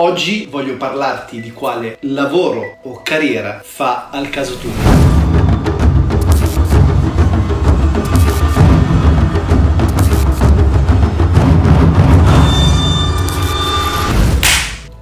Oggi voglio parlarti di quale lavoro o carriera fa al caso tuo.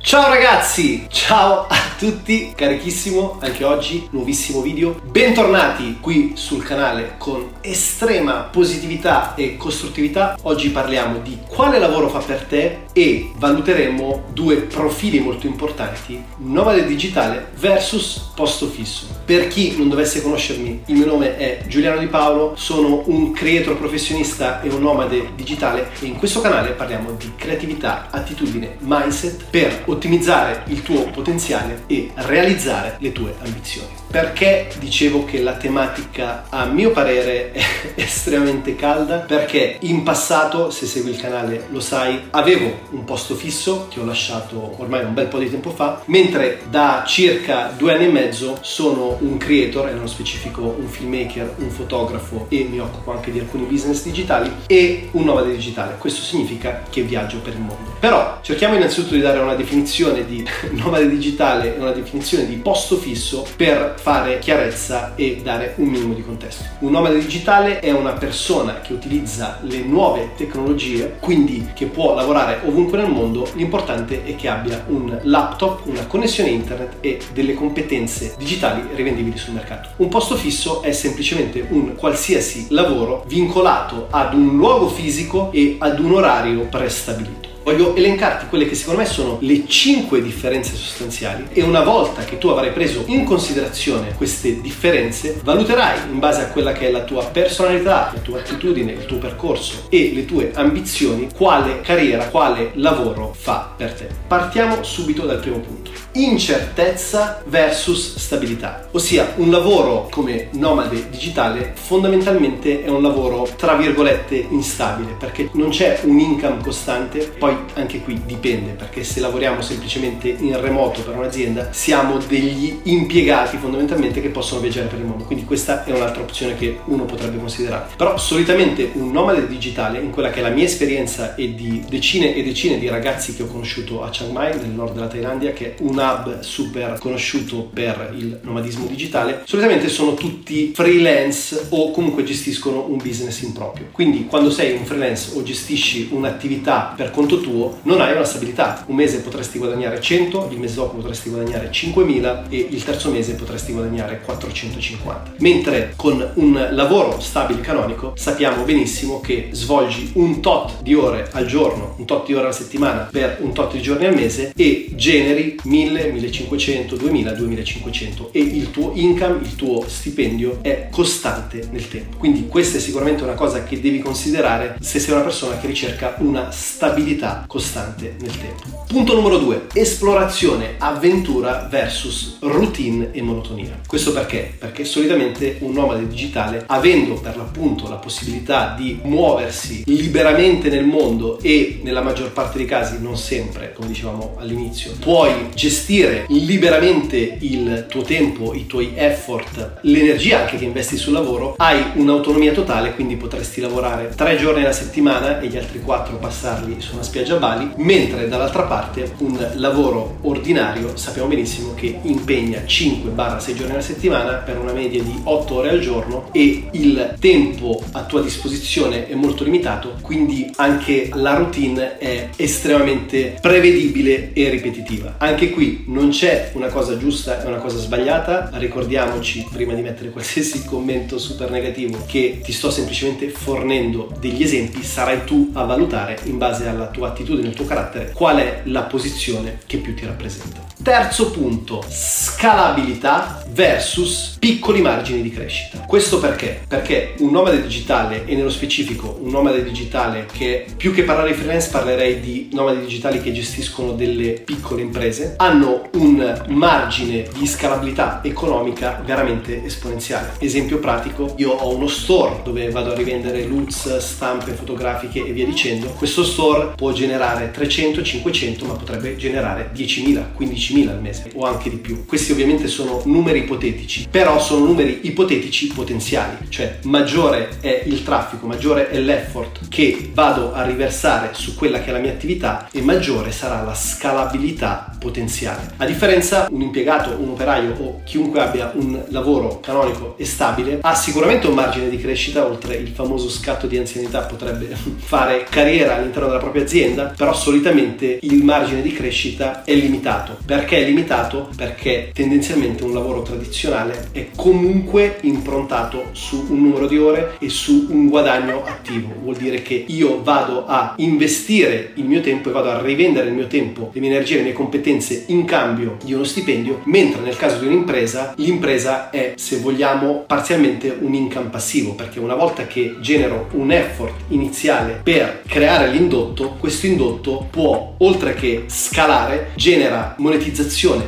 Ciao ragazzi, ciao a tutti, carichissimo anche oggi, nuovissimo video. Bentornati qui sul canale con estrema positività e costruttività. Oggi parliamo di quale lavoro fa per te e valuteremo due profili molto importanti, nomade digitale versus posto fisso. Per chi non dovesse conoscermi, il mio nome è Giuliano Di Paolo, sono un creator professionista e un nomade digitale e in questo canale parliamo di creatività, attitudine, mindset per ottenere ottimizzare il tuo potenziale e realizzare le tue ambizioni. Perché dicevo che la tematica a mio parere è estremamente calda? Perché in passato, se segui il canale lo sai, avevo un posto fisso che ho lasciato ormai un bel po' di tempo fa, mentre da circa due anni e mezzo sono un creator, e nello specifico un filmmaker, un fotografo e mi occupo anche di alcuni business digitali e un nomade digitale. Questo significa che viaggio per il mondo. Però cerchiamo innanzitutto di dare una definizione di nomade digitale e una definizione di posto fisso per fare chiarezza e dare un minimo di contesto. Un nomade digitale è una persona che utilizza le nuove tecnologie, quindi che può lavorare ovunque nel mondo, l'importante è che abbia un laptop, una connessione internet e delle competenze digitali rivendibili sul mercato. Un posto fisso è semplicemente un qualsiasi lavoro vincolato ad un luogo fisico e ad un orario prestabilito. Voglio elencarti quelle che secondo me sono le 5 differenze sostanziali e una volta che tu avrai preso in considerazione queste differenze, valuterai in base a quella che è la tua personalità, la tua attitudine, il tuo percorso e le tue ambizioni, quale carriera, quale lavoro fa per te. Partiamo subito dal primo punto incertezza versus stabilità, ossia un lavoro come nomade digitale fondamentalmente è un lavoro tra virgolette instabile perché non c'è un income costante, poi anche qui dipende perché se lavoriamo semplicemente in remoto per un'azienda siamo degli impiegati fondamentalmente che possono viaggiare per il mondo, quindi questa è un'altra opzione che uno potrebbe considerare. Però solitamente un nomade digitale, in quella che è la mia esperienza e di decine e decine di ragazzi che ho conosciuto a Chiang Mai nel nord della Thailandia, che è una hub super conosciuto per il nomadismo digitale, solitamente sono tutti freelance o comunque gestiscono un business in proprio. Quindi quando sei un freelance o gestisci un'attività per conto tuo, non hai una stabilità. Un mese potresti guadagnare 100, il mese dopo potresti guadagnare 5.000 e il terzo mese potresti guadagnare 450. Mentre con un lavoro stabile canonico sappiamo benissimo che svolgi un tot di ore al giorno, un tot di ore alla settimana per un tot di giorni al mese e generi 1000 1000, 1500, 2000, 2500 e il tuo income, il tuo stipendio è costante nel tempo. Quindi questa è sicuramente una cosa che devi considerare se sei una persona che ricerca una stabilità costante nel tempo. Punto numero due, esplorazione, avventura versus routine e monotonia. Questo perché? Perché solitamente un nomade digitale, avendo per l'appunto la possibilità di muoversi liberamente nel mondo e nella maggior parte dei casi, non sempre, come dicevamo all'inizio, puoi gestire liberamente il tuo tempo, i tuoi effort, l'energia anche che investi sul lavoro, hai un'autonomia totale, quindi potresti lavorare tre giorni alla settimana e gli altri quattro passarli su una spiaggia a Bali, mentre dall'altra parte un lavoro ordinario sappiamo benissimo che impegna 5-6 giorni alla settimana per una media di 8 ore al giorno e il tempo a tua disposizione è molto limitato, quindi anche la routine è estremamente prevedibile e ripetitiva. Anche qui non c'è una cosa giusta e una cosa sbagliata, ricordiamoci prima di mettere qualsiasi commento super negativo che ti sto semplicemente fornendo degli esempi, sarai tu a valutare in base alla tua attitudine, al tuo carattere, qual è la posizione che più ti rappresenta. Terzo punto, scalabilità versus piccoli margini di crescita. Questo perché? Perché un nomade digitale e nello specifico un nomade digitale che più che parlare di freelance parlerei di nomadi digitali che gestiscono delle piccole imprese, hanno un margine di scalabilità economica veramente esponenziale. Esempio pratico, io ho uno store dove vado a rivendere loots, stampe fotografiche e via dicendo. Questo store può generare 300, 500, ma potrebbe generare 10.000, 15.000 al mese o anche di più. Questi ovviamente sono numeri ipotetici, però sono numeri ipotetici potenziali, cioè maggiore è il traffico, maggiore è l'effort che vado a riversare su quella che è la mia attività e maggiore sarà la scalabilità potenziale. A differenza un impiegato, un operaio o chiunque abbia un lavoro canonico e stabile ha sicuramente un margine di crescita oltre il famoso scatto di anzianità potrebbe fare carriera all'interno della propria azienda, però solitamente il margine di crescita è limitato. Perché è limitato? Perché tendenzialmente un lavoro tradizionale è comunque improntato su un numero di ore e su un guadagno attivo. Vuol dire che io vado a investire il mio tempo e vado a rivendere il mio tempo, le mie energie, le mie competenze in cambio di uno stipendio, mentre nel caso di un'impresa, l'impresa è, se vogliamo, parzialmente un income passivo, perché una volta che genero un effort iniziale per creare l'indotto, questo indotto può, oltre che scalare, genera monetizzazione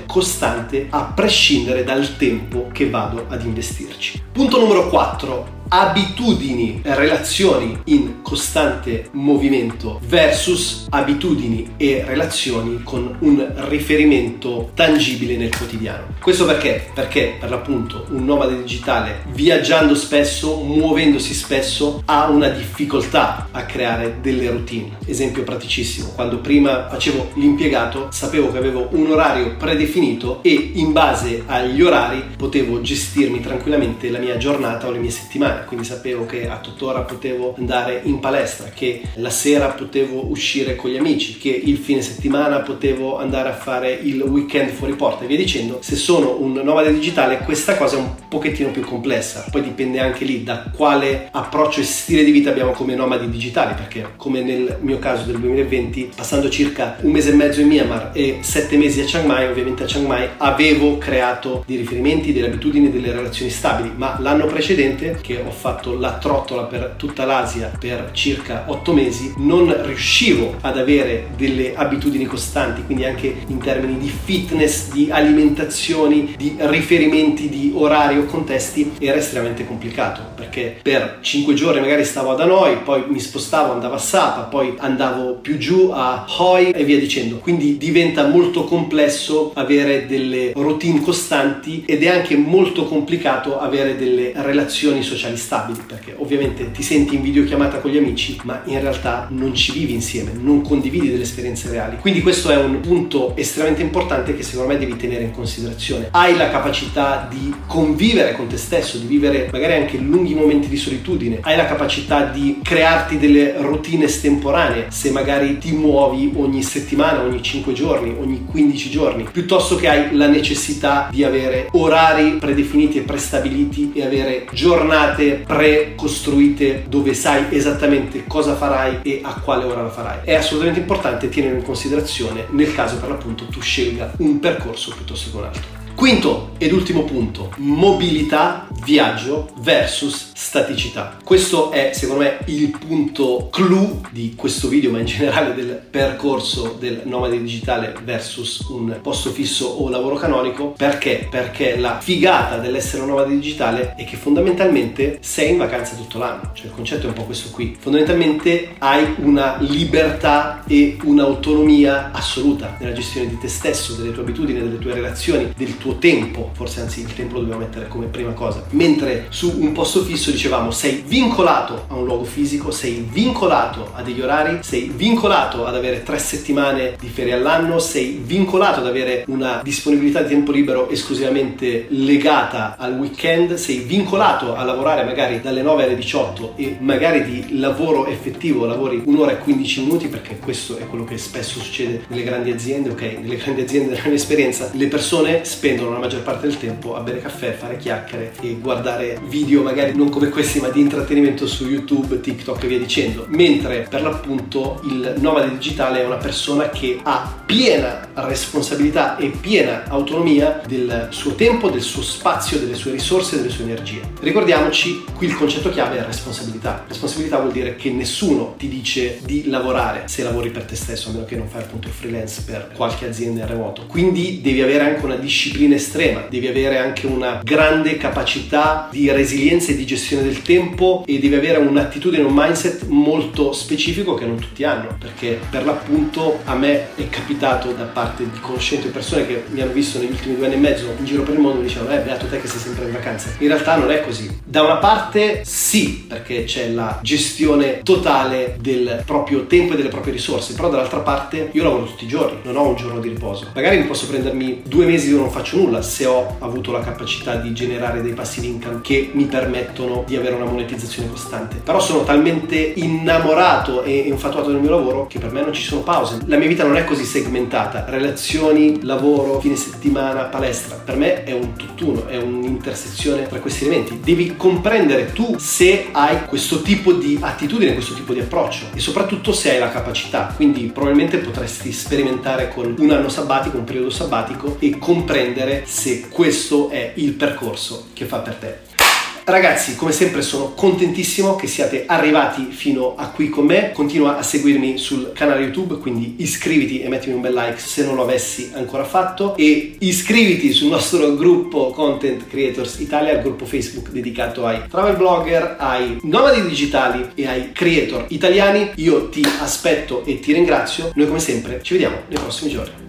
costante a prescindere dal tempo che vado ad investirci. Punto numero 4 abitudini, relazioni in costante movimento versus abitudini e relazioni con un riferimento tangibile nel quotidiano. Questo perché? Perché per l'appunto un nomade digitale viaggiando spesso, muovendosi spesso, ha una difficoltà a creare delle routine. Esempio praticissimo, quando prima facevo l'impiegato sapevo che avevo un orario predefinito e in base agli orari potevo gestirmi tranquillamente la mia giornata o le mie settimane quindi sapevo che a tuttora potevo andare in palestra, che la sera potevo uscire con gli amici, che il fine settimana potevo andare a fare il weekend fuori porta e via dicendo. Se sono un nomade digitale questa cosa è un pochettino più complessa, poi dipende anche lì da quale approccio e stile di vita abbiamo come nomadi digitali, perché come nel mio caso del 2020, passando circa un mese e mezzo in Myanmar e sette mesi a Chiang Mai, ovviamente a Chiang Mai avevo creato dei riferimenti, delle abitudini, delle relazioni stabili, ma l'anno precedente che ho fatto la trottola per tutta l'Asia per circa otto mesi, non riuscivo ad avere delle abitudini costanti, quindi anche in termini di fitness, di alimentazioni, di riferimenti, di orari o contesti, era estremamente complicato perché per cinque giorni magari stavo ad Hanoi, poi mi spostavo, andavo a Sapa, poi andavo più giù a Hoi e via dicendo. Quindi diventa molto complesso avere delle routine costanti ed è anche molto complicato avere delle relazioni sociali stabili perché ovviamente ti senti in videochiamata con gli amici ma in realtà non ci vivi insieme, non condividi delle esperienze reali. Quindi questo è un punto estremamente importante che secondo me devi tenere in considerazione. Hai la capacità di convivere con te stesso, di vivere magari anche lunghi momenti di solitudine, hai la capacità di crearti delle routine estemporanee se magari ti muovi ogni settimana, ogni 5 giorni, ogni 15 giorni, piuttosto che hai la necessità di avere orari predefiniti e prestabiliti e avere giornate precostruite dove sai esattamente cosa farai e a quale ora lo farai. È assolutamente importante tenere in considerazione nel caso per l'appunto tu scelga un percorso piuttosto che un altro. Quinto ed ultimo punto, mobilità, viaggio versus staticità. Questo è secondo me il punto clou di questo video, ma in generale del percorso del nomade digitale versus un posto fisso o lavoro canonico. Perché? Perché la figata dell'essere un nomade digitale è che fondamentalmente sei in vacanza tutto l'anno, cioè il concetto è un po' questo qui. Fondamentalmente hai una libertà e un'autonomia assoluta nella gestione di te stesso, delle tue abitudini, delle tue relazioni, del tuo tuo tempo, forse anzi il tempo lo dobbiamo mettere come prima cosa, mentre su un posto fisso dicevamo sei vincolato a un luogo fisico, sei vincolato a degli orari, sei vincolato ad avere tre settimane di ferie all'anno, sei vincolato ad avere una disponibilità di tempo libero esclusivamente legata al weekend, sei vincolato a lavorare magari dalle 9 alle 18 e magari di lavoro effettivo lavori un'ora e 15 minuti perché questo è quello che spesso succede nelle grandi aziende, ok? Nelle grandi aziende nella mia esperienza le persone spendono spendono la maggior parte del tempo a bere caffè, fare chiacchiere e guardare video magari non come questi ma di intrattenimento su YouTube, TikTok e via dicendo. Mentre per l'appunto il nomade digitale è una persona che ha piena responsabilità e piena autonomia del suo tempo, del suo spazio, delle sue risorse delle sue energie. Ricordiamoci, qui il concetto chiave è responsabilità. Responsabilità vuol dire che nessuno ti dice di lavorare se lavori per te stesso, a meno che non fai appunto il freelance per qualche azienda in remoto. Quindi devi avere anche una disciplina estrema, devi avere anche una grande capacità di resilienza e di gestione del tempo e devi avere un'attitudine, un mindset molto specifico che non tutti hanno, perché per l'appunto a me è capitato da parte di conoscenti persone che mi hanno visto negli ultimi due anni e mezzo in giro per il mondo e mi dicevano eh beato te che sei sempre in vacanza. In realtà non è così. Da una parte sì, perché c'è la gestione totale del proprio tempo e delle proprie risorse, però dall'altra parte io lavoro tutti i giorni, non ho un giorno di riposo. Magari mi posso prendermi due mesi dove non faccio nulla se ho avuto la capacità di generare dei passive income che mi permettono di avere una monetizzazione costante. Però sono talmente innamorato e infatuato del mio lavoro che per me non ci sono pause. La mia vita non è così segmentata, relazioni, lavoro, fine settimana, palestra. Per me è un tutt'uno, è un'intersezione tra questi elementi. Devi comprendere tu se hai questo tipo di attitudine, questo tipo di approccio e soprattutto se hai la capacità. Quindi probabilmente potresti sperimentare con un anno sabbatico, un periodo sabbatico e comprendere se questo è il percorso che fa per te. Ragazzi, come sempre sono contentissimo che siate arrivati fino a qui con me. Continua a seguirmi sul canale YouTube, quindi iscriviti e mettimi un bel like se non lo avessi ancora fatto e iscriviti sul nostro gruppo Content Creators Italia, il gruppo Facebook dedicato ai travel blogger, ai nomadi digitali e ai creator italiani. Io ti aspetto e ti ringrazio. Noi come sempre ci vediamo nei prossimi giorni.